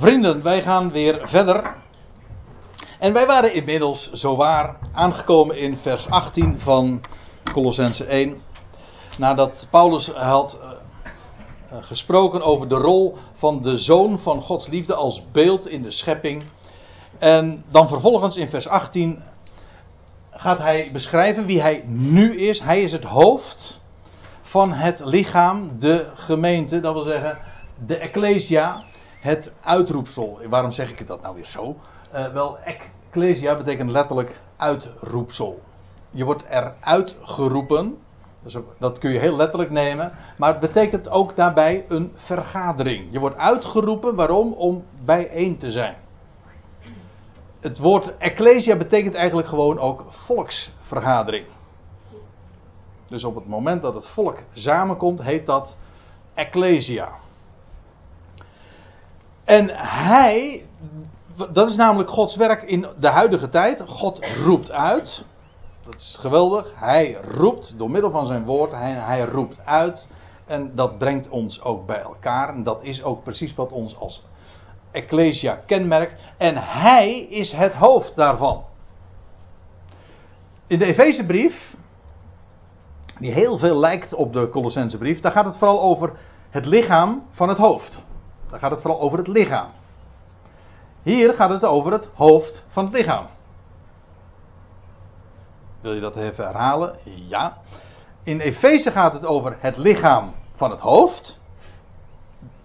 Vrienden, wij gaan weer verder. En wij waren inmiddels zowaar aangekomen in vers 18 van Colossense 1. Nadat Paulus had uh, gesproken over de rol van de zoon van Gods liefde als beeld in de schepping. En dan vervolgens in vers 18 gaat hij beschrijven wie hij nu is. Hij is het hoofd van het lichaam, de gemeente, dat wil zeggen de ecclesia, het uitroepsel. Waarom zeg ik dat nou weer zo? Uh, wel, ecclesia betekent letterlijk uitroepsel. Je wordt eruit geroepen. Dus dat kun je heel letterlijk nemen. Maar het betekent ook daarbij een vergadering. Je wordt uitgeroepen, waarom? Om bijeen te zijn. Het woord ecclesia betekent eigenlijk gewoon ook volksvergadering. Dus op het moment dat het volk samenkomt, heet dat ecclesia. En hij, dat is namelijk Gods werk in de huidige tijd. God roept uit. Dat is geweldig. Hij roept door middel van zijn woord. Hij, hij roept uit. En dat brengt ons ook bij elkaar. En dat is ook precies wat ons als Ecclesia kenmerkt. En hij is het hoofd daarvan. In de Efezebrief, die heel veel lijkt op de Colossensebrief, daar gaat het vooral over het lichaam van het hoofd. Daar gaat het vooral over het lichaam. Hier gaat het over het hoofd van het lichaam. Wil je dat even herhalen? Ja. In Efeze gaat het over het lichaam van het hoofd.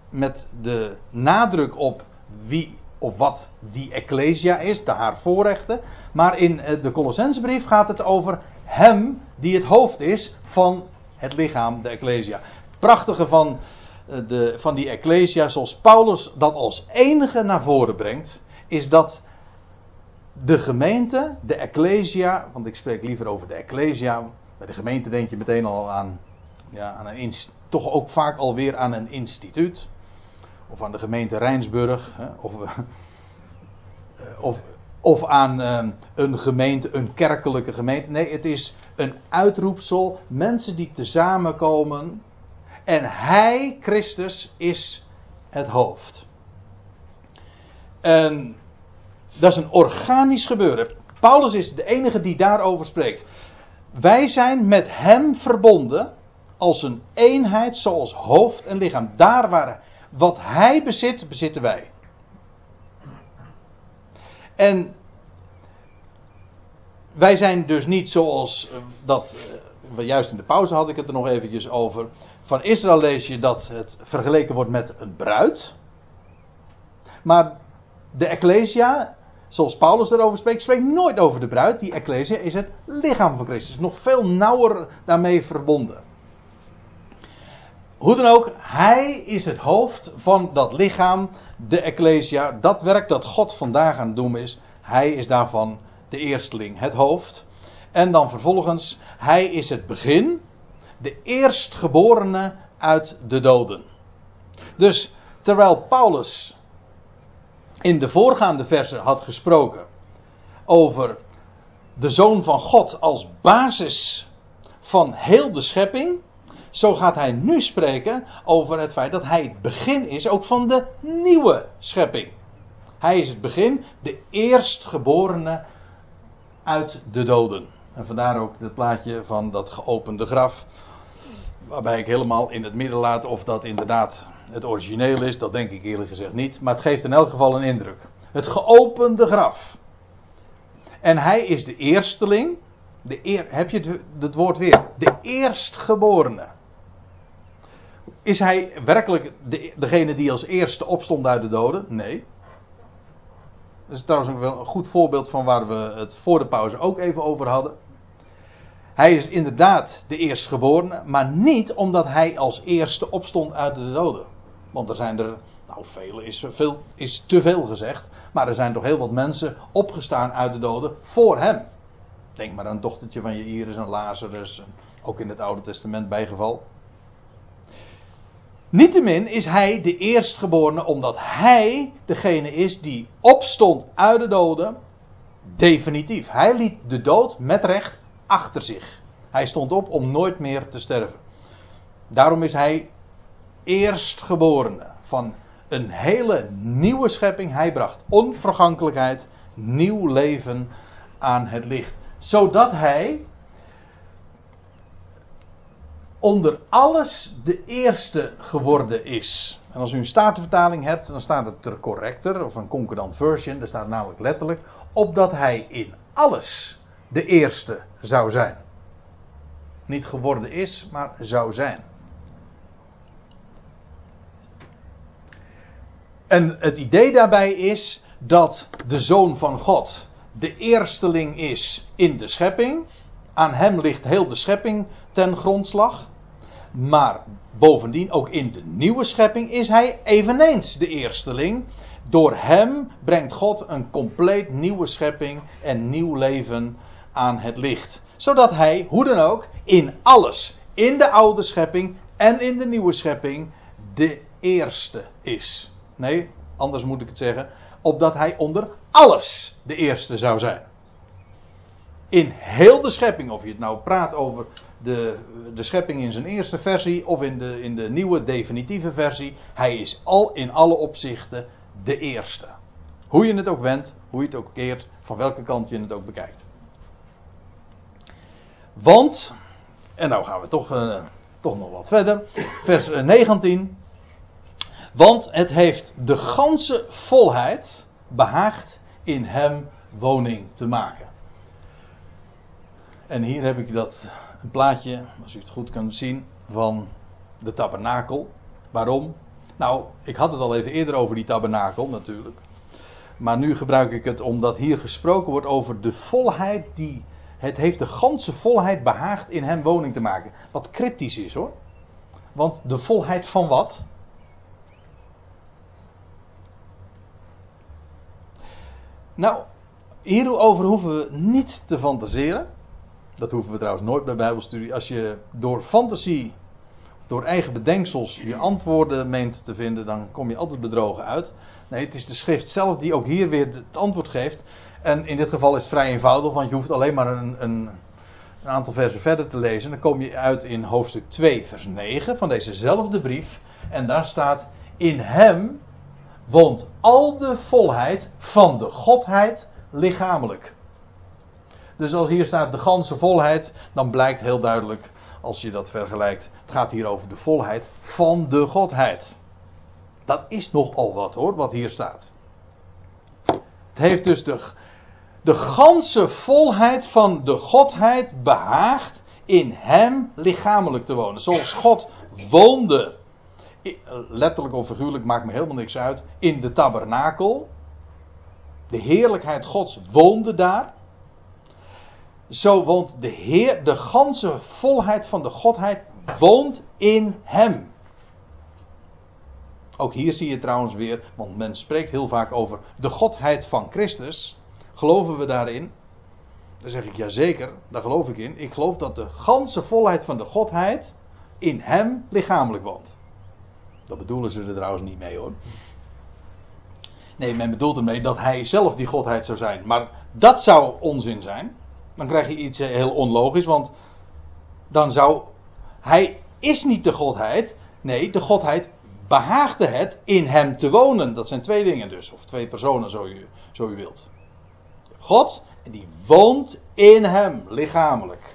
Met de nadruk op wie of wat die Ecclesia is, de haar voorrechten. Maar in eh, de Colossensbrief gaat het over hem die het hoofd is van het lichaam, de Ecclesia. Prachtige van de, van die Ecclesia, zoals Paulus dat als enige naar voren brengt, is dat de gemeente, de Ecclesia, want ik spreek liever over de Ecclesia. Bij de gemeente denk je meteen al aan, ja, aan een, toch ook vaak alweer aan een instituut. Of aan de gemeente Rijnsburg. Hè, of, eh, of, of aan eh, een gemeente, een kerkelijke gemeente. Nee, het is een uitroepsel. Mensen die tezamen komen en hij, Christus, is het hoofd. En dat is een organisch gebeuren. Paulus is de enige die daarover spreekt. Wij zijn met hem verbonden als een eenheid zoals hoofd en lichaam. Daar waar wat hij bezit, bezitten wij. En wij zijn dus niet zoals eh, dat, eh, juist in de pauze had ik het er nog eventjes over. Van Israël lees je dat het vergeleken wordt met een bruid. Maar de Ecclesia, zoals Paulus erover spreekt, spreekt nooit over de bruid. Die Ecclesia is het lichaam van Christus. Nog veel nauwer daarmee verbonden. Hoe dan ook, hij is het hoofd van dat lichaam, de Ecclesia. Dat werk dat God vandaag aan het doen is. Hij is daarvan de eersteling, het hoofd. En dan vervolgens, hij is het begin de eerstgeborene uit de doden. Dus terwijl Paulus in de voorgaande versen had gesproken over de Zoon van God als basis van heel de schepping, zo gaat hij nu spreken over het feit dat hij het begin is ook van de nieuwe schepping. Hij is het begin, de eerstgeborene uit de doden. En vandaar ook het plaatje van dat geopende graf. Waarbij ik helemaal in het midden laat of dat inderdaad het origineel is. Dat denk ik eerlijk gezegd niet. Maar het geeft in elk geval een indruk. Het geopende graf. En hij is de eersteling. De eer, heb je het, het woord weer? De eerstgeborene. Is hij werkelijk de, degene die als eerste opstond uit de doden? Nee. Dat is trouwens ook wel een goed voorbeeld van waar we het voor de pauze ook even over hadden. Hij is inderdaad de eerstgeborene, maar niet omdat hij als eerste opstond uit de doden. Want er zijn er, nou vele is, veel, is te veel gezegd, maar er zijn toch heel wat mensen opgestaan uit de doden voor hem. Denk maar aan een dochtertje van je Iris en Lazarus, ook in het Oude Testament bijgeval. Niettemin is hij de eerstgeborene omdat hij degene is die opstond uit de doden. Definitief. Hij liet de dood met recht achter zich. Hij stond op om nooit meer te sterven. Daarom is hij eerstgeborene van een hele nieuwe schepping. Hij bracht onvergankelijkheid, nieuw leven aan het licht. Zodat hij onder alles de eerste geworden is. En als u een statenvertaling hebt, dan staat het er correcter, of een concordant version, daar staat namelijk letterlijk, opdat hij in alles de eerste zou zijn. Niet geworden is, maar zou zijn. En het idee daarbij is dat de Zoon van God de eersteling is in de schepping. Aan hem ligt heel de schepping ten grondslag. Maar bovendien, ook in de nieuwe schepping is hij eveneens de eersteling. Door hem brengt God een compleet nieuwe schepping en nieuw leven aan het licht. Zodat hij, hoe dan ook, in alles, in de oude schepping en in de nieuwe schepping, de eerste is. Nee, anders moet ik het zeggen. Opdat hij onder alles de eerste zou zijn. In heel de schepping, of je het nou praat over de, de schepping in zijn eerste versie of in de, in de nieuwe definitieve versie, hij is al in alle opzichten de eerste. Hoe je het ook wendt, hoe je het ook keert, van welke kant je het ook bekijkt. Want, en nou gaan we toch, uh, toch nog wat verder, vers 19. Want het heeft de ganse volheid behaagd in hem woning te maken. En hier heb ik dat, een plaatje, als u het goed kunt zien, van de tabernakel. Waarom? Nou, ik had het al even eerder over die tabernakel natuurlijk. Maar nu gebruik ik het omdat hier gesproken wordt over de volheid die. Het heeft de ganse volheid behaagd in hem woning te maken. Wat cryptisch is hoor. Want de volheid van wat? Nou, hierover hoeven we niet te fantaseren. Dat hoeven we trouwens nooit bij Bijbelstudie. Als je door fantasie, door eigen bedenksels, je antwoorden meent te vinden, dan kom je altijd bedrogen uit. Nee, het is de schrift zelf die ook hier weer het antwoord geeft. En in dit geval is het vrij eenvoudig, want je hoeft alleen maar een, een, een aantal versen verder te lezen. Dan kom je uit in hoofdstuk 2, vers 9 van dezezelfde brief. En daar staat: In hem woont al de volheid van de Godheid lichamelijk. Dus als hier staat de ganse volheid, dan blijkt heel duidelijk, als je dat vergelijkt, het gaat hier over de volheid van de Godheid. Dat is nogal wat hoor, wat hier staat. Het heeft dus de, de ganse volheid van de Godheid behaagd in hem lichamelijk te wonen. Zoals God woonde letterlijk of figuurlijk maakt me helemaal niks uit, in de tabernakel. De heerlijkheid Gods woonde daar. Zo woont de Heer, de ganse volheid van de Godheid woont in hem. Ook hier zie je trouwens weer, want men spreekt heel vaak over de Godheid van Christus. Geloven we daarin? Dan zeg ik ja zeker, daar geloof ik in. Ik geloof dat de ganse volheid van de Godheid in hem lichamelijk woont. Dat bedoelen ze er trouwens niet mee hoor. Nee, men bedoelt ermee dat hij zelf die godheid zou zijn. Maar dat zou onzin zijn. Dan krijg je iets heel onlogisch, want dan zou. Hij is niet de godheid. Nee, de godheid behaagde het in hem te wonen. Dat zijn twee dingen dus, of twee personen, zo u, zo u wilt. God, en die woont in hem, lichamelijk.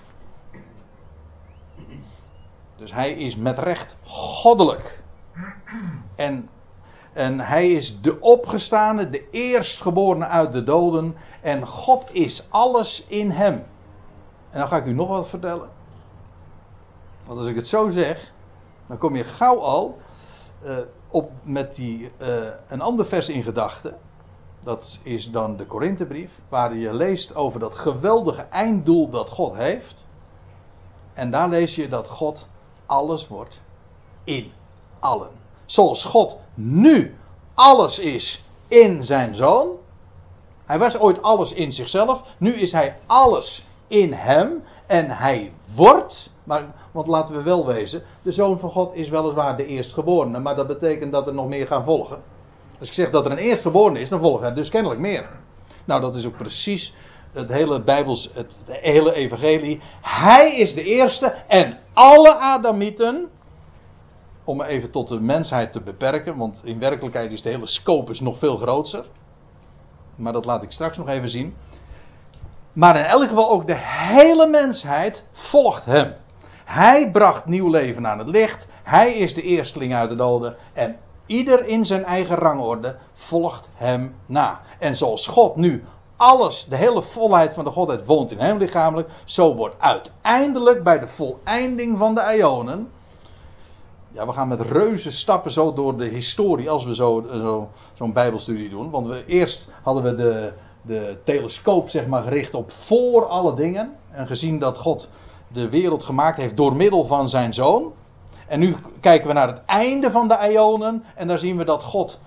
Dus hij is met recht goddelijk. En, en hij is de opgestane, de eerstgeborene uit de doden. En God is alles in hem. En dan ga ik u nog wat vertellen. Want als ik het zo zeg, dan kom je gauw al uh, op met die, uh, een ander vers in gedachten. Dat is dan de Korinthebrief, waar je leest over dat geweldige einddoel dat God heeft. En daar lees je dat God alles wordt in allen. Zoals God nu alles is in zijn zoon. Hij was ooit alles in zichzelf. Nu is hij alles in hem. En hij wordt. Maar, want laten we wel wezen. De zoon van God is weliswaar de eerstgeborene. Maar dat betekent dat er nog meer gaan volgen. Als ik zeg dat er een eerstgeborene is, dan volgen er dus kennelijk meer. Nou, dat is ook precies het hele Bijbels, het, het hele evangelie. Hij is de eerste en alle Adamieten om me even tot de mensheid te beperken, want in werkelijkheid is de hele scopus nog veel groter. Maar dat laat ik straks nog even zien. Maar in elk geval ook de hele mensheid volgt hem. Hij bracht nieuw leven aan het licht. Hij is de eersteling uit de doden. En ieder in zijn eigen rangorde volgt hem na. En zoals God nu alles, de hele volheid van de Godheid woont in hem lichamelijk. Zo wordt uiteindelijk bij de voleinding van de Ionen. Ja, we gaan met reuze stappen zo door de historie als we zo'n zo, zo'n Bijbelstudie doen. Want we, eerst hadden we de, de telescoop zeg maar, gericht op voor alle dingen. En gezien dat God de wereld gemaakt heeft door middel van zijn zoon. En nu kijken we naar het einde van de Ionen. En daar zien we dat God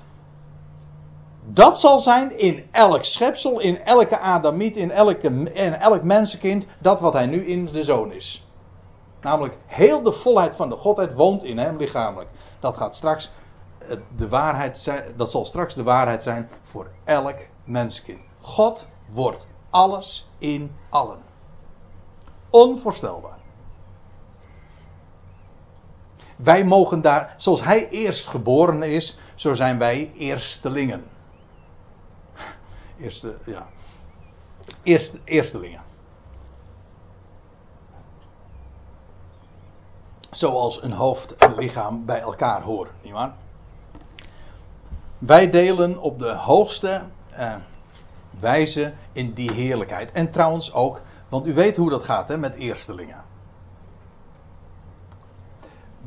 dat zal zijn in elk schepsel, in elke Adamiet, in, elke, in elk mensenkind, dat wat hij nu in de zoon is. Namelijk, heel de volheid van de Godheid woont in hem lichamelijk. Dat gaat straks de waarheid zijn, dat zal straks de waarheid zijn voor elk mensenkind. God wordt alles in allen. Onvoorstelbaar. Wij mogen daar, zoals hij eerst geboren is, zo zijn wij eerstelingen. Eerste, ja. Eerste, eerstelingen. Zoals een hoofd en lichaam bij elkaar horen, nietwaar? Wij delen op de hoogste eh, wijze in die heerlijkheid. En trouwens ook, want u weet hoe dat gaat hè, met eerstelingen.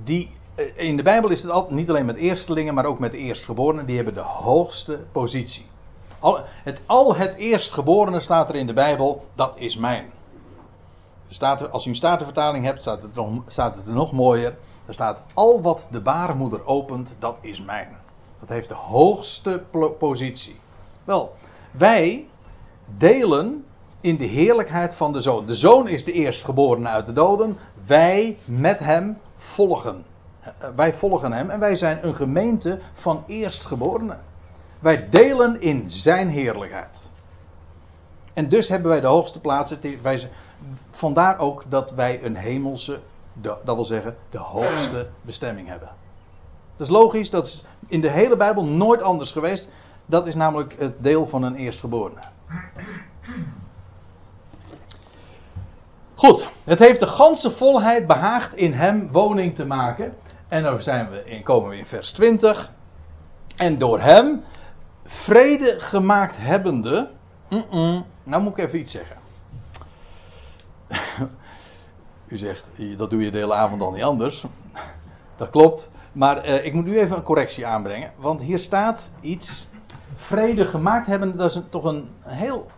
Die, eh, in de Bijbel is het altijd niet alleen met eerstelingen, maar ook met eerstgeborenen. Die hebben de hoogste positie. Al het, al het eerstgeborene staat er in de Bijbel, dat is mijn. Staat, als u een statenvertaling hebt, staat het, nog, staat het er nog mooier. Er staat, al wat de baarmoeder opent, dat is mijn. Dat heeft de hoogste positie. Wel, wij delen in de heerlijkheid van de zoon. De zoon is de eerstgeborene uit de doden. Wij met hem volgen. Wij volgen hem en wij zijn een gemeente van eerstgeborenen. Wij delen in zijn heerlijkheid. En dus hebben wij de hoogste plaatsen. vandaar ook dat wij een hemelse, dat wil zeggen, de hoogste bestemming hebben. Dat is logisch, dat is in de hele Bijbel nooit anders geweest. Dat is namelijk het deel van een eerstgeborene. Goed, het heeft de ganse volheid behaagd in hem woning te maken. En dan zijn we in, komen we in vers 20. En door hem vrede gemaakt hebbende. Nou moet ik even iets zeggen. U zegt, dat doe je de hele avond al niet anders. Dat klopt. Maar uh, ik moet nu even een correctie aanbrengen. Want hier staat iets. Vrede gemaakt hebben, dat is toch een heel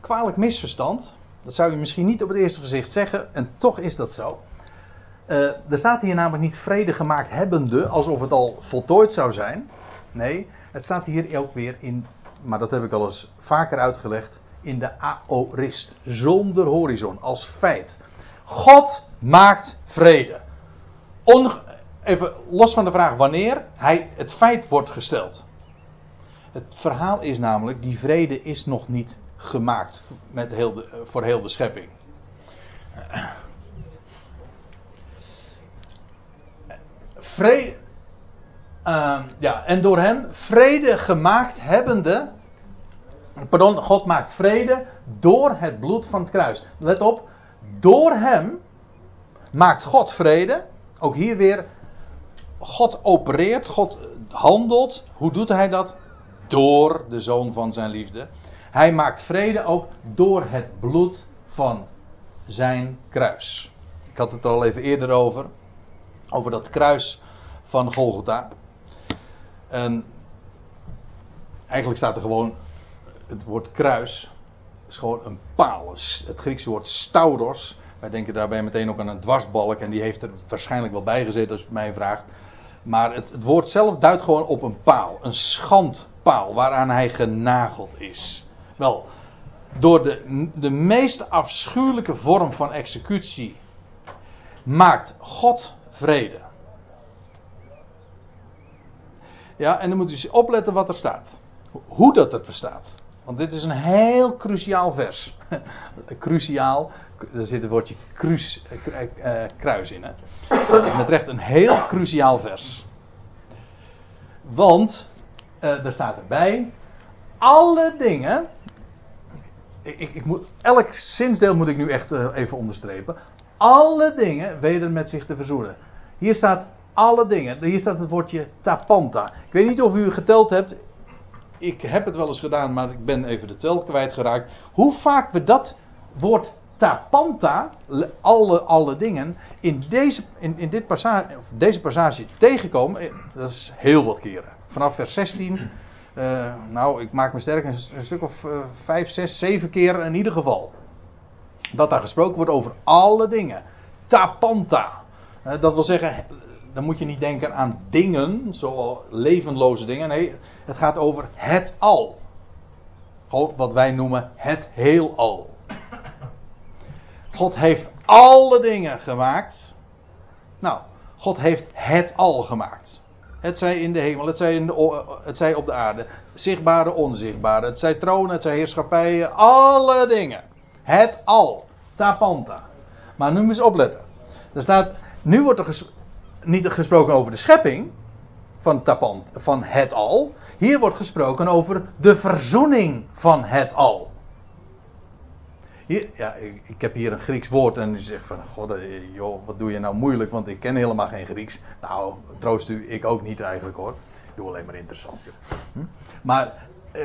kwalijk misverstand. Dat zou je misschien niet op het eerste gezicht zeggen. En toch is dat zo. Uh, er staat hier namelijk niet vrede gemaakt hebbende, alsof het al voltooid zou zijn. Nee, het staat hier ook weer in, maar dat heb ik al eens vaker uitgelegd, in de aorist, zonder horizon, als feit. God maakt vrede. even los van de vraag wanneer hij het feit wordt gesteld. Het verhaal is namelijk, die vrede is nog niet gemaakt met heel de, voor heel de schepping. Vrede, uh, ja, en door hem vrede gemaakt hebbende. Pardon, God maakt vrede door het bloed van het kruis. Let op, door hem maakt God vrede. Ook hier weer, God opereert, God handelt. Hoe doet hij dat? Door de zoon van zijn liefde. Hij maakt vrede ook door het bloed van zijn kruis. Ik had het er al even eerder over. Over dat kruis van Golgotha. En eigenlijk staat er gewoon het woord kruis. is gewoon een paal. Het Griekse woord staudos. Wij denken daarbij meteen ook aan een dwarsbalk. En die heeft er waarschijnlijk wel bij gezeten als het mij vraagt. Maar het, het woord zelf duidt gewoon op een paal. Een schandpaal waaraan hij genageld is. Wel, door de, de meest afschuwelijke vorm van executie maakt God vrede. Ja, en dan moet u opletten wat er staat. Hoe dat het bestaat. Want dit is een heel cruciaal vers. Cruciaal. Er zit het woordje cruis, uh, kruis in. Hè? Met recht een heel cruciaal vers. Want uh, er staat erbij: alle dingen. Ik, ik, ik, moet, elk zinsdeel moet ik nu echt even onderstrepen. Alle dingen weten met zich te verzoenen. Hier staat alle dingen. Hier staat het woordje tapanta. Ik weet niet of u geteld hebt. Ik heb het wel eens gedaan, maar ik ben even de tel kwijtgeraakt. Hoe vaak we dat woord tapanta, alle, alle dingen, in deze, in, in dit passage, of deze passage tegenkomen, eh, dat is heel wat keren. Vanaf vers 16, uh, nou, ik maak me sterk een, stuk of uh, 5, 6, 7 keer in ieder geval. Dat daar gesproken wordt over alle dingen. Tapanta. Dat wil zeggen, dan moet je niet denken aan dingen, zoals levenloze dingen. Nee, het gaat over het al. Wat wij noemen het heelal. God heeft alle dingen gemaakt. Nou, God heeft het al gemaakt. Het zij in de hemel, het zij, in de, het zij op de aarde. Zichtbare, onzichtbare. Het zij tronen, het zij heerschappijen. Alle dingen. Het al. Tapanta. Maar nu moet je opletten. Er staat, nu wordt er niet gesproken over de schepping van tapant, van het al. Hier wordt gesproken over de verzoening van het al. Ja, ik, ik, heb hier een Grieks woord en die zegt van, god, eh, joh, wat doe je nou moeilijk, want ik ken helemaal geen Grieks. Nou, troost u, ik ook niet eigenlijk hoor. Ik doe alleen maar interessant. Joh. Hm? Maar eh,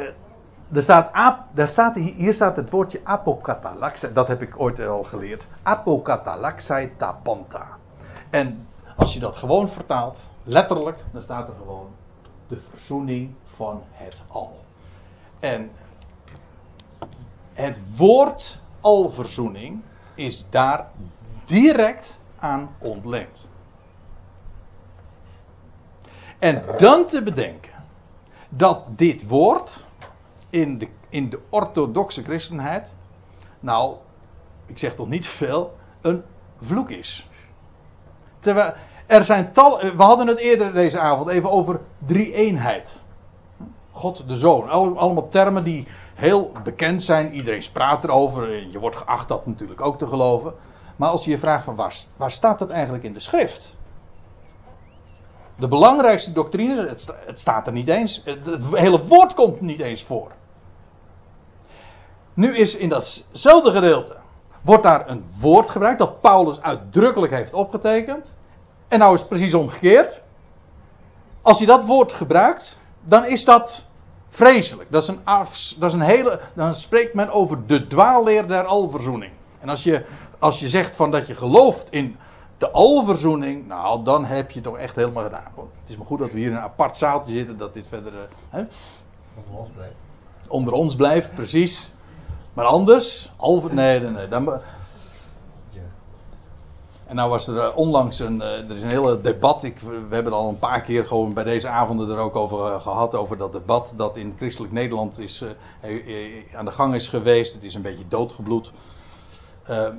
er staat, daar staat, hier staat het woordje apokatalaxai, dat heb ik ooit al geleerd. Apokatalaxai tapanta. En als je dat gewoon vertaalt, letterlijk, dan staat er gewoon de verzoening van het al. En het woord alverzoening is daar direct aan ontleend. En dan te bedenken dat dit woord in de, in de orthodoxe christenheid, nou, ik zeg toch niet veel, een vloek is. Terwijl er zijn tal, we hadden het eerder deze avond even over drie-eenheid. God de Zoon. Allemaal termen die heel bekend zijn. Iedereen praat erover. Je wordt geacht dat natuurlijk ook te geloven. Maar als je je vraagt van waar, waar staat dat eigenlijk in de schrift? De belangrijkste doctrine, het, het staat er niet eens. Het, het hele woord komt niet eens voor. Nu is in datzelfde gedeelte wordt daar een woord gebruikt dat Paulus uitdrukkelijk heeft opgetekend. En nou is het precies omgekeerd. Als je dat woord gebruikt, dan is dat vreselijk. Dat is een, dat is een hele. Dan spreekt men over de dwaalleer der alverzoening. En als je, als je zegt van dat je gelooft in de alverzoening, nou dan heb je toch echt helemaal gedaan. Het is maar goed dat we hier in een apart zaaltje zitten, dat dit verder. Eh, hè? Onder ons blijft. Onder ons blijft, precies. Maar anders, alver, nee, nee, nee. Dan, en nou was er eh, onlangs een, eh, er is een hele debat. Ik, we hebben al een paar keer gewoon bij deze avonden er ook over eh, gehad. Over dat debat dat in christelijk Nederland is, aan de gang is geweest. Het is een beetje doodgebloed.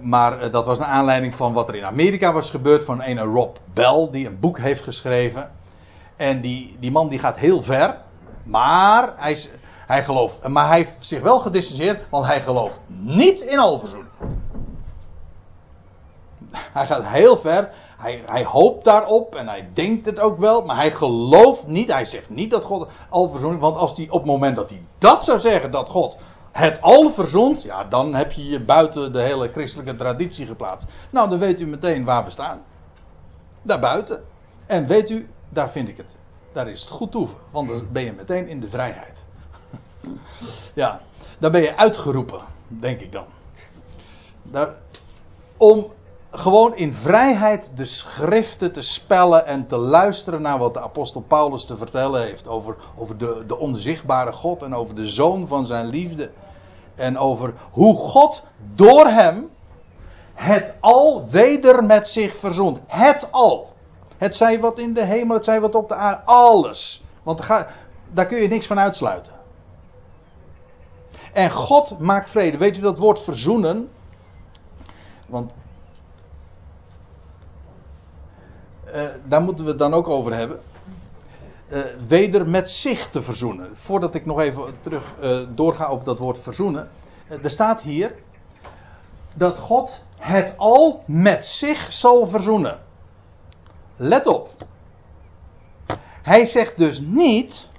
maar dat was een aanleiding van wat er in Amerika was gebeurd. Van een Rob Bell die een boek heeft geschreven. En die, die man die gaat heel ver. Maar hij, hij gelooft. Maar hij heeft zich wel gedistanceerd. Want hij gelooft niet in alverzoening hij gaat heel ver. Hij, hij hoopt daarop en hij denkt het ook wel, maar hij gelooft niet. Hij zegt niet dat God al verzoent. Want als hij op het moment dat hij dat zou zeggen, dat God het al verzoent, ja, dan heb je je buiten de hele christelijke traditie geplaatst. Nou, dan weet u meteen waar we staan. Daarbuiten. En weet u, daar vind ik het. Daar is het goed toeven. Want dan ben je meteen in de vrijheid. ja, dan ben je uitgeroepen, denk ik dan. Daar, om gewoon in vrijheid de schriften te spellen en te luisteren naar wat de apostel Paulus te vertellen heeft over, over de, de onzichtbare God en over de zoon van zijn liefde. En over hoe God door hem het al weder met zich verzond. Het al. Het zij wat in de hemel, het zij wat op de aarde. Alles. Want daar kun je niks van uitsluiten. En God maakt vrede. Weet u dat woord verzoenen? Want uh, daar moeten we het dan ook over hebben. Uh, weder met zich te verzoenen. Voordat ik nog even terug uh, doorga op dat woord verzoenen. er staat hier dat God het al met zich zal verzoenen. Let op. Hij zegt dus niet.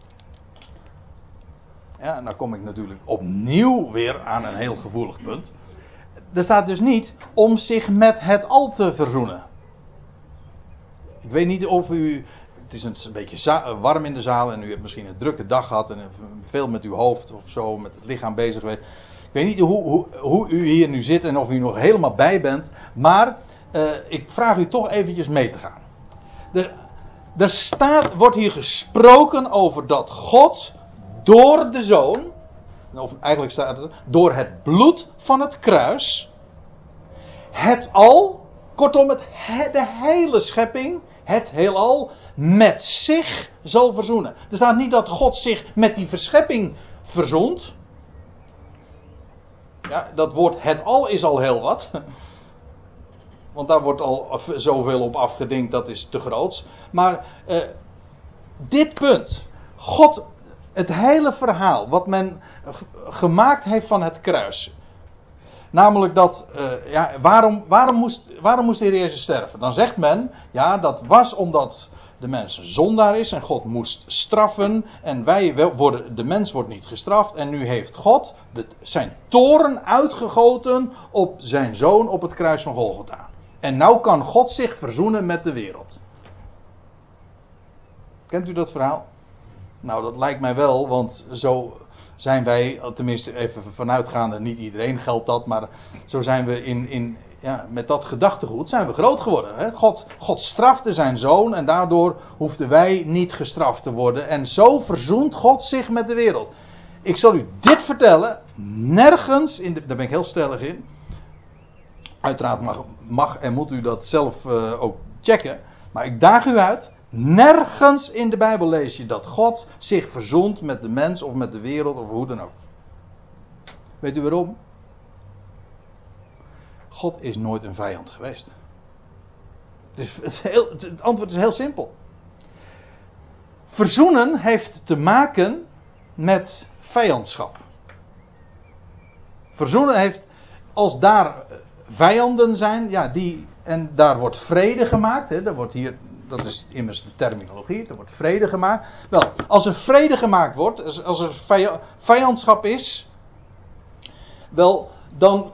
Ja, nou kom ik natuurlijk opnieuw weer aan een heel gevoelig punt. Er staat dus niet om zich met het al te verzoenen. Ik weet niet of u. Het is een beetje warm in de zaal en u hebt misschien een drukke dag gehad en veel met uw hoofd of zo, met het lichaam bezig geweest. Ik weet niet hoe, hoe, hoe u hier nu zit en of u nog helemaal bij bent, maar uh, ik vraag u toch eventjes mee te gaan. Er, er staat, wordt hier gesproken over dat God door de zoon, of eigenlijk staat het door het bloed van het kruis, het al, kortom het, de hele schepping, het heelal, met zich zal verzoenen. Er staat niet dat God zich met die verschepping verzoent. Ja, dat woord het al is al heel wat. Want daar wordt al zoveel op afgedinkt, dat is te groots. Maar eh, dit punt, God, het hele verhaal wat men gemaakt heeft van het kruis. Namelijk dat, uh, ja, waarom, waarom, moest, waarom moest de Heer sterven? Dan zegt men, ja, dat was omdat de mens zondaar is en God moest straffen. En wij worden, de mens wordt niet gestraft. En nu heeft God zijn toren uitgegoten op zijn zoon op het kruis van Golgotha. En nou kan God zich verzoenen met de wereld. Kent u dat verhaal? Nou, dat lijkt mij wel, want zo zijn wij, tenminste even vanuitgaande, niet iedereen geldt dat, maar zo zijn we in, in, ja, met dat gedachtegoed zijn we groot geworden. Hè? God, God strafte zijn zoon en daardoor hoefden wij niet gestraft te worden. En zo verzoent God zich met de wereld. Ik zal u dit vertellen, nergens, in de, daar ben ik heel stellig in, Uiteraard mag, mag en moet u dat zelf uh, ook checken. Maar ik daag u uit. Nergens in de Bijbel lees je dat God zich verzoent met de mens of met de wereld of hoe dan ook. Weet u waarom? God is nooit een vijand geweest. Dus het, heel, het antwoord is heel simpel. Verzoenen heeft te maken met vijandschap. Verzoenen heeft, als daar vijanden zijn, ja, die, en daar wordt vrede gemaakt. Hè, daar wordt hier, dat is immers de terminologie, er wordt vrede gemaakt. Wel, als er vrede gemaakt wordt, als er vijandschap is, wel, dan,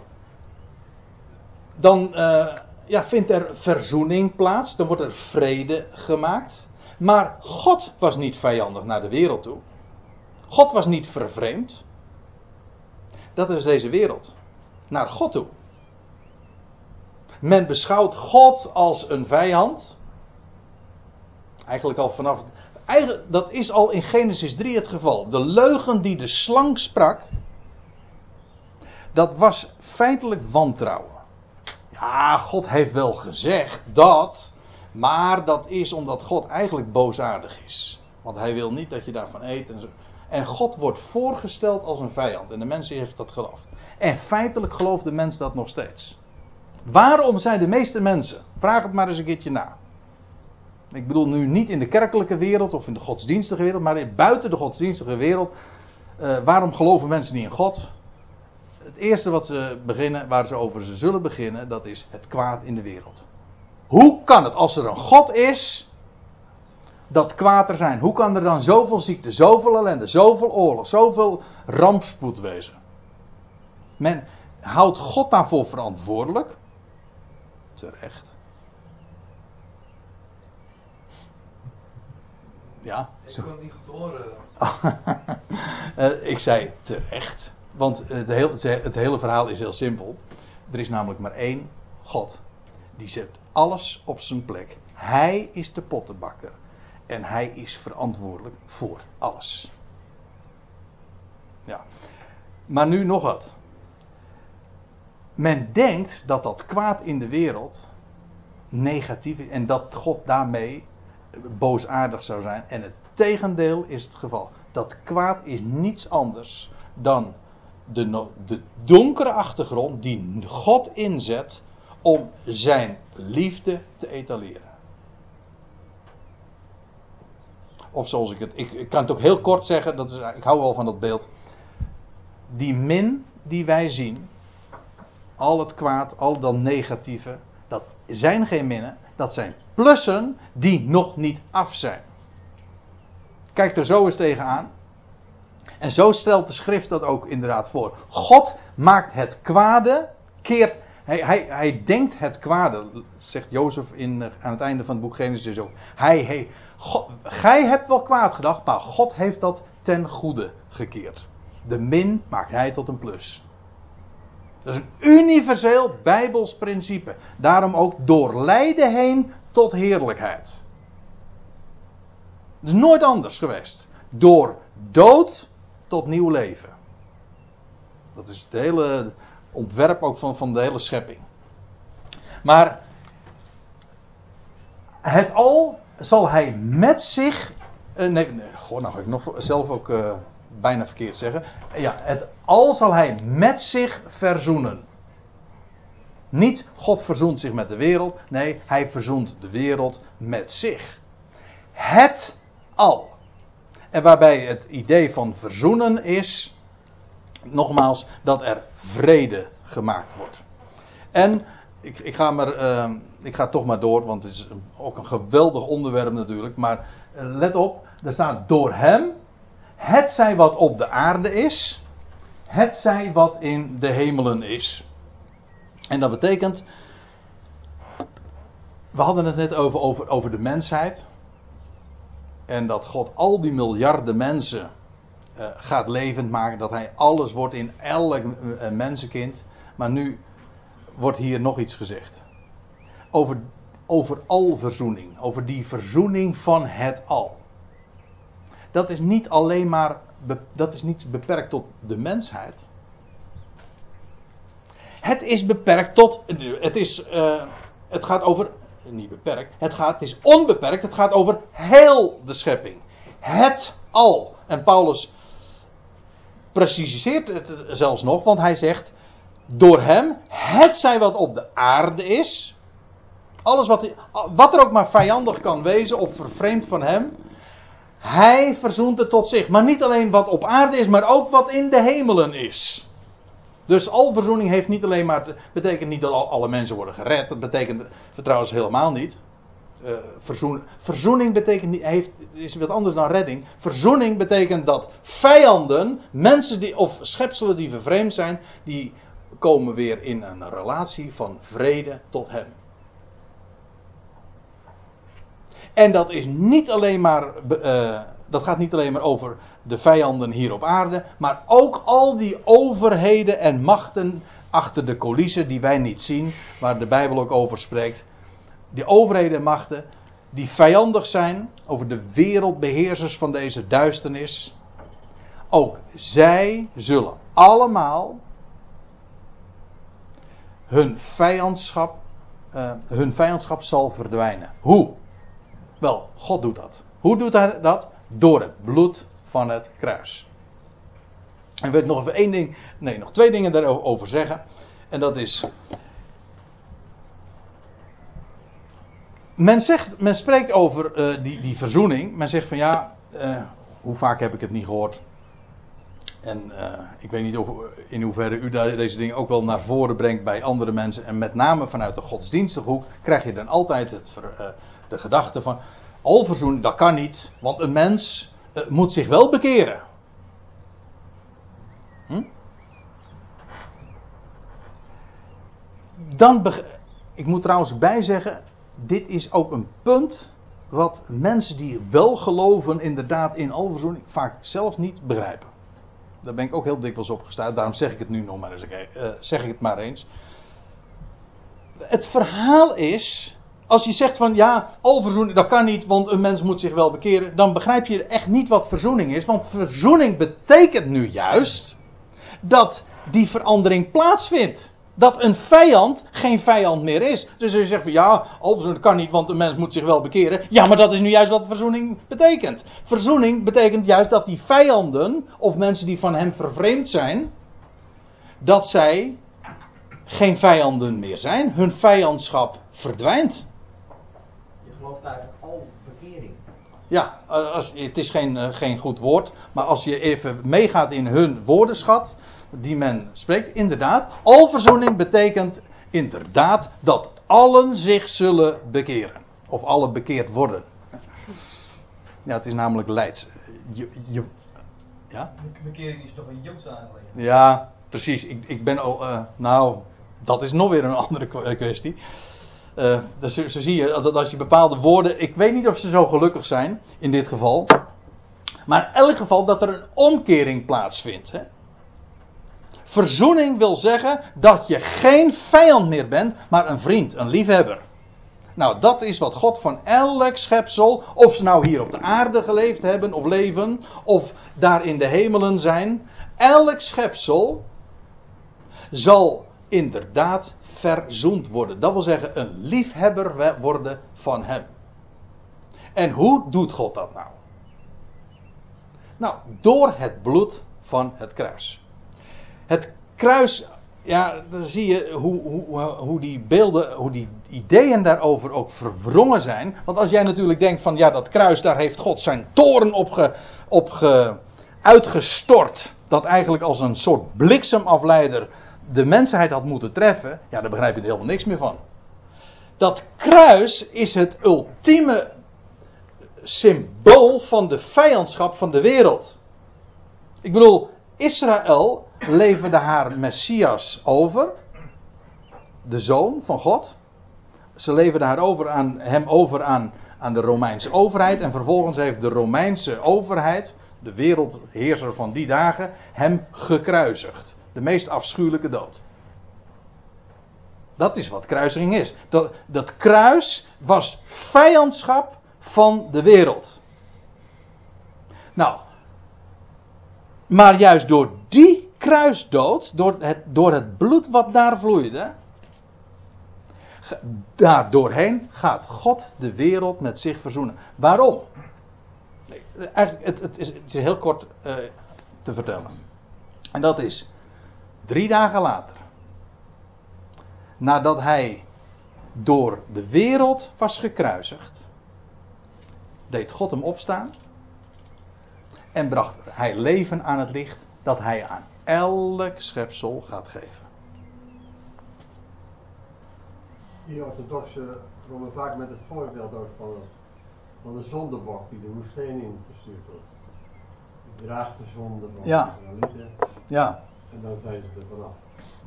dan uh, ja, vindt er verzoening plaats, dan wordt er vrede gemaakt. Maar God was niet vijandig naar de wereld toe. God was niet vervreemd. Dat is deze wereld. Naar God toe. Men beschouwt God als een vijand. Eigenlijk al vanaf. Eigenlijk, dat is al in Genesis 3 het geval. De leugen die de slang sprak. Dat was feitelijk wantrouwen. Ja, God heeft wel gezegd dat. Maar dat is omdat God eigenlijk boosaardig is. Want hij wil niet dat je daarvan eet. En, en God wordt voorgesteld als een vijand. En de mens heeft dat geloofd. En feitelijk gelooft de mens dat nog steeds. Waarom zijn de meeste mensen, vraag het maar eens een keertje na. Ik bedoel nu niet in de kerkelijke wereld of in de godsdienstige wereld, maar buiten de godsdienstige wereld. Uh, waarom geloven mensen niet in God? Het eerste wat ze beginnen, waar ze over ze zullen beginnen, dat is het kwaad in de wereld. Hoe kan het als er een God is, dat kwaad er zijn? Hoe kan er dan zoveel ziekte, zoveel ellende, zoveel oorlog, zoveel rampspoed wezen? Men houdt God daarvoor verantwoordelijk. Terecht. Ja. Ik wil niet goed horen. uh, ik zei terecht. Want het hele, het hele verhaal is heel simpel. Er is namelijk maar één God. Die zet alles op zijn plek. Hij is de pottenbakker. En hij is verantwoordelijk voor alles. Ja. Maar nu nog wat. Men denkt dat dat kwaad in de wereld negatief is en dat God daarmee boosaardig zou zijn. En het tegendeel is het geval. Dat kwaad is niets anders dan de, de donkere achtergrond die God inzet om zijn liefde te etaleren. Of zoals ik het. Ik, kan het ook heel kort zeggen, dat is, ik hou wel van dat beeld. Die min die wij zien, al het kwaad, al dat negatieve, dat zijn geen minnen, dat zijn plussen die nog niet af zijn. Kijk er zo eens tegenaan. En zo stelt de schrift dat ook inderdaad voor. God maakt het kwade, keert, hij, hij, hij denkt het kwade, zegt Jozef in, aan het einde van het boek Genesis ook. Hij, hij, God, gij hebt wel kwaad gedacht, maar God heeft dat ten goede gekeerd. De min maakt hij tot een plus. Dat is een universeel Bijbels principe. Daarom ook door lijden heen tot heerlijkheid. Het is nooit anders geweest. Door dood tot nieuw leven. Dat is het hele ontwerp ook van, van de hele schepping. Maar het al zal hij met zich. Uh, nee, goh, nou ga ik nog zelf ook uh, bijna verkeerd zeggen. Ja, het al zal hij met zich verzoenen. Niet God verzoent zich met de wereld. Nee, hij verzoent de wereld met zich. Het al. En waarbij het idee van verzoenen is, nogmaals, dat er vrede gemaakt wordt. En ik, ik, ga, maar, uh, ik ga toch maar door, want het is ook een geweldig onderwerp natuurlijk. Maar uh, let op, er staat door hem, het zij wat op de aarde is, het zij wat in de hemelen is. En dat betekent, we hadden het net over, over, over de mensheid. En dat God al die miljarden mensen uh, gaat levend maken. Dat hij alles wordt in elk uh, mensenkind. Maar nu wordt hier nog iets gezegd. Over, over alverzoening. Over die verzoening van het al. Dat is niet alleen maar. Dat is niet beperkt tot de mensheid. Het is beperkt tot. Het, is, uh, het gaat over niet beperkt. Het, gaat, het is onbeperkt. Het gaat over heel de schepping. Het al. En Paulus preciseert het zelfs nog, want hij zegt: door hem, het zij wat op de aarde is. Alles wat, wat er ook maar vijandig kan wezen of vervreemd van hem. Hij verzoent het tot zich. Maar niet alleen wat op aarde is, maar ook wat in de hemelen is. Dus alverzoening heeft niet alleen maar. Te, betekent niet dat alle mensen worden gered. Dat betekent trouwens helemaal niet. Verzoen, verzoening betekent niet, heeft, is wat anders dan redding. Verzoening betekent dat vijanden, mensen die, of schepselen die vervreemd zijn, die komen weer in een relatie van vrede tot hem. En dat is niet alleen maar. Uh, dat gaat niet alleen maar over de vijanden hier op aarde, maar ook al die overheden en machten achter de coulissen die wij niet zien, waar de Bijbel ook over spreekt. Die overheden en machten die vijandig zijn over de wereldbeheersers van deze duisternis. Ook zij zullen allemaal hun vijandschap, uh, hun vijandschap zal verdwijnen. Hoe? Wel, God doet dat. Hoe doet hij dat? Door het bloed van het kruis. En wil nog even één ding, nee, nog twee dingen daarover zeggen. En dat is. Men, zegt, men spreekt over uh, die, die verzoening. Men zegt van ja, uh, hoe vaak heb ik het niet gehoord? En uh, ik weet niet of, in hoeverre u deze dingen ook wel naar voren brengt bij andere mensen. En met name vanuit de godsdienstige hoek krijg je dan altijd het, de gedachte van. Al verzoening, dat kan niet, want een mens uh, moet zich wel bekeren. Hm? Dan, ik moet trouwens bijzeggen, dit is ook een punt wat mensen die wel geloven inderdaad in alverzoening vaak zelf niet begrijpen. Daar ben ik ook heel dikwijls op gestaan. Daarom zeg ik het nu nog maar eens. Uh, zeg ik het maar eens. Het verhaal is als je zegt van ja, al verzoening, dat kan niet, want een mens moet zich wel bekeren, dan begrijp je echt niet wat verzoening is. Want verzoening betekent nu juist dat die verandering plaatsvindt. Dat een vijand geen vijand meer is. Dus als je zegt van ja, al verzoening kan niet, want een mens moet zich wel bekeren. Ja, maar dat is nu juist wat verzoening betekent. Verzoening betekent juist dat die vijanden, of mensen die van hem vervreemd zijn, dat zij geen vijanden meer zijn. Hun vijandschap verdwijnt al bekering. Ja, als, het is geen, eh, geen goed woord. Maar als je even meegaat in hun woordenschat. die men spreekt, inderdaad. Al verzoening betekent inderdaad dat allen zich zullen bekeren. Of alle bekeerd worden. Ja, het is namelijk leids. Je, je, ja? Bekering is toch een Joodse aangelegenheid? Ja, precies. Ik, ik ben al. Uh, nou, dat is nog weer een andere kwestie. Dus zo zie je dat als je bepaalde woorden. Ik weet niet of ze zo gelukkig zijn in dit geval. Maar in elk geval dat er een omkering plaatsvindt. Hè? Verzoening wil zeggen dat je geen vijand meer bent, maar een vriend, een liefhebber. Nou, dat is wat God van elk schepsel, of ze nou hier op de aarde geleefd hebben of leven, of daar in de hemelen zijn, elk schepsel zal inderdaad verzoend worden. Dat wil zeggen, een liefhebber worden van Hem. En hoe doet God dat nou? Nou, door het bloed van het kruis. Het kruis, ja, dan zie je hoe, hoe, hoe die beelden, hoe die ideeën daarover ook verwrongen zijn. Want als jij natuurlijk denkt van, ja, dat kruis, daar heeft God zijn toren op, ge, op ge, uitgestort. Dat eigenlijk als een soort bliksemafleider de mensheid had moeten treffen, ja, daar begrijp je er helemaal niks meer van. Dat kruis is het ultieme symbool van de vijandschap van de wereld. Ik bedoel, Israël leverde haar Messias over, de zoon van God. Ze leverde haar over aan, hem over aan, aan de Romeinse overheid. En vervolgens heeft de Romeinse overheid, de wereldheerser van die dagen, hem gekruisigd. De meest afschuwelijke dood. Dat is wat kruising is. Dat, dat kruis was vijandschap van de wereld. Nou, maar juist door die kruisdood, door het, door het bloed wat daar vloeide, daar doorheen gaat God de wereld met zich verzoenen. Waarom? Eigenlijk, het, het, is, het is heel kort uh, te vertellen. En dat is, Drie dagen later, nadat hij door de wereld was gekruisigd, deed God hem opstaan en bracht hij leven aan het licht dat hij aan elk schepsel gaat geven. Die orthodoxe komen vaak met het voorbeeld ook van, van de zondebok die de woestijn ingestuurd wordt. Die draagt de zonde van ja. de Ja. En dan zijn ze er vanaf.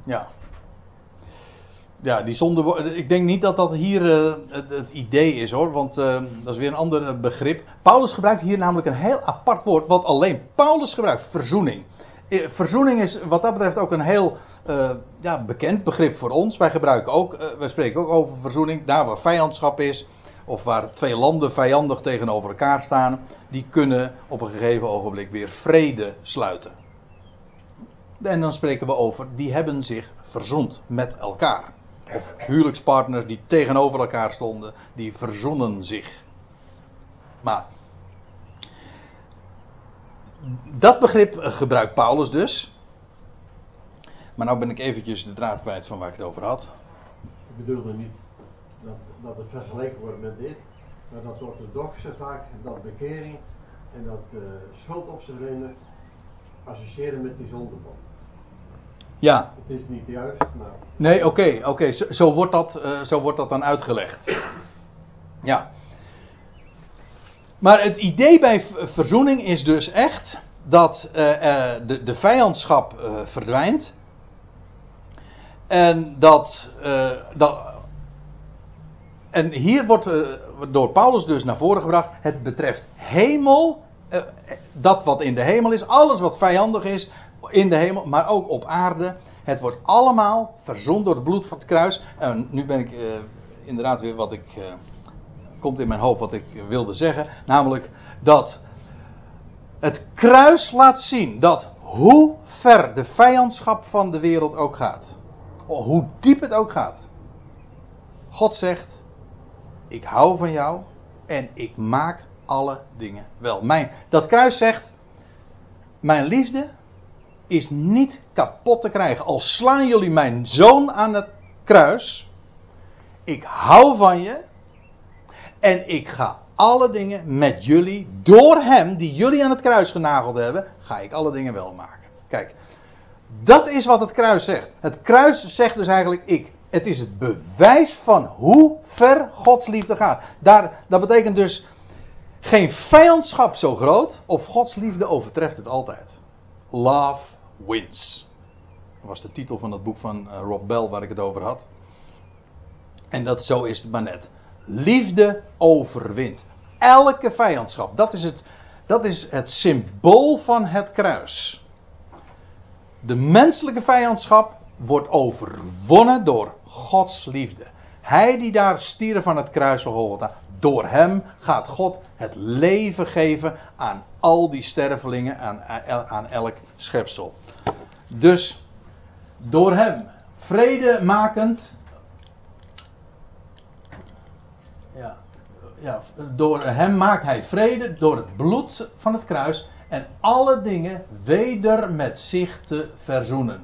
Ja. Ja, die zonde. Ik denk niet dat dat hier uh, het, het, idee is hoor, want uh, dat is weer een ander begrip. Paulus gebruikt hier namelijk een heel apart woord, wat alleen Paulus gebruikt: verzoening. Eh, verzoening is wat dat betreft ook een heel ja, bekend begrip voor ons. Wij gebruiken ook, wij spreken ook over verzoening. Daar waar vijandschap is, of waar twee landen vijandig tegenover elkaar staan, die kunnen op een gegeven ogenblik weer vrede sluiten. En dan spreken we over, die hebben zich verzoend met elkaar. Of huwelijkspartners die tegenover elkaar stonden, die verzonnen zich. Maar dat begrip gebruikt Paulus dus. Maar nou ben ik eventjes de draad kwijt van waar ik het over had. Ik bedoelde niet dat, dat het vergeleken wordt met dit. Maar dat orthodoxe vaak dat bekering en dat uh, schuld op zich nemen associëren met die zondebom. Ja. Het is niet juist, maar. Nee, oké, oké. Zo, zo, wordt dat, uh, zo wordt dat dan uitgelegd. Ja. Maar het idee bij verzoening is dus echt dat uh, uh, de, de vijandschap verdwijnt. En dat, dat. En hier wordt door Paulus dus naar voren gebracht. Het betreft hemel. dat wat in de hemel is. Alles wat vijandig is in de hemel, maar ook op aarde. Het wordt allemaal verzond door het bloed van het kruis. En nu ben ik uh, inderdaad weer wat ik. Uh, komt in mijn hoofd wat ik wilde zeggen. Namelijk dat het kruis laat zien dat hoe ver de vijandschap van de wereld ook gaat. Hoe diep het ook gaat. God zegt: Ik hou van jou en ik maak alle dingen wel. Mijn, dat kruis zegt: Mijn liefde is niet kapot te krijgen. Al slaan jullie mijn zoon aan het kruis. Ik hou van je. En ik ga alle dingen met jullie, door hem die jullie aan het kruis genageld hebben, ga ik alle dingen wel maken. Kijk, dat is wat het kruis zegt. Het kruis zegt dus eigenlijk ik. Het is het bewijs van hoe ver Gods liefde gaat. Daar, dat betekent dus geen vijandschap zo groot of Gods liefde overtreft het altijd. Love Dat was de titel van het boek van eh, Rob Bell waar ik het over had. En dat zo is het maar net. Liefde overwint. Elke vijandschap. Dat is het, dat is het symbool van het kruis. De menselijke vijandschap wordt overwonnen door Gods liefde. Hij die daar stieren van het kruis van door hem gaat God het leven geven aan al die stervelingen, aan, aan elk schepsel. Dus door hem, vredemakend. Ja, ja, door hem maakt hij vrede door het bloed van het kruis en alle dingen weder met zich te verzoenen.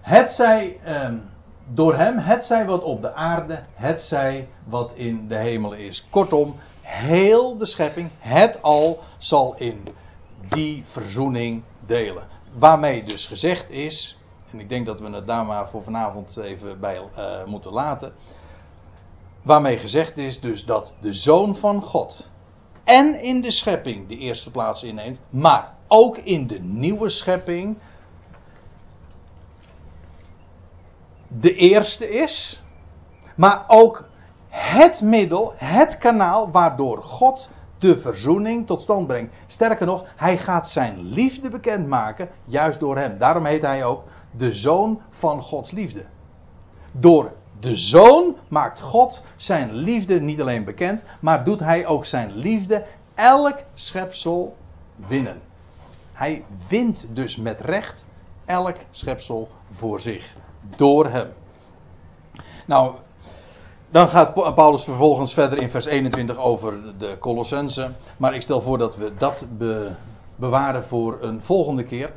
Het zij ehm, door hem, het zij wat op de aarde, het zij wat in de hemel is. Kortom, heel de schepping, het al, zal in die verzoening delen. Waarmee dus gezegd is, en ik denk dat we het daar maar voor vanavond even bij uh, moeten laten. Waarmee gezegd is dus dat de Zoon van God en in de schepping de eerste plaats inneemt, maar ook in de nieuwe schepping de eerste is, maar ook het middel, het kanaal waardoor God de verzoening tot stand brengt. Sterker nog, hij gaat zijn liefde bekendmaken, juist door hem. Daarom heet hij ook de zoon van Gods liefde. Door de zoon maakt God zijn liefde niet alleen bekend, maar doet hij ook zijn liefde elk schepsel winnen. Hij wint dus met recht elk schepsel voor zich door hem. Nou, dan gaat Paulus vervolgens verder in vers 21 over de Colossense. Maar ik stel voor dat we dat bewaren voor een volgende keer.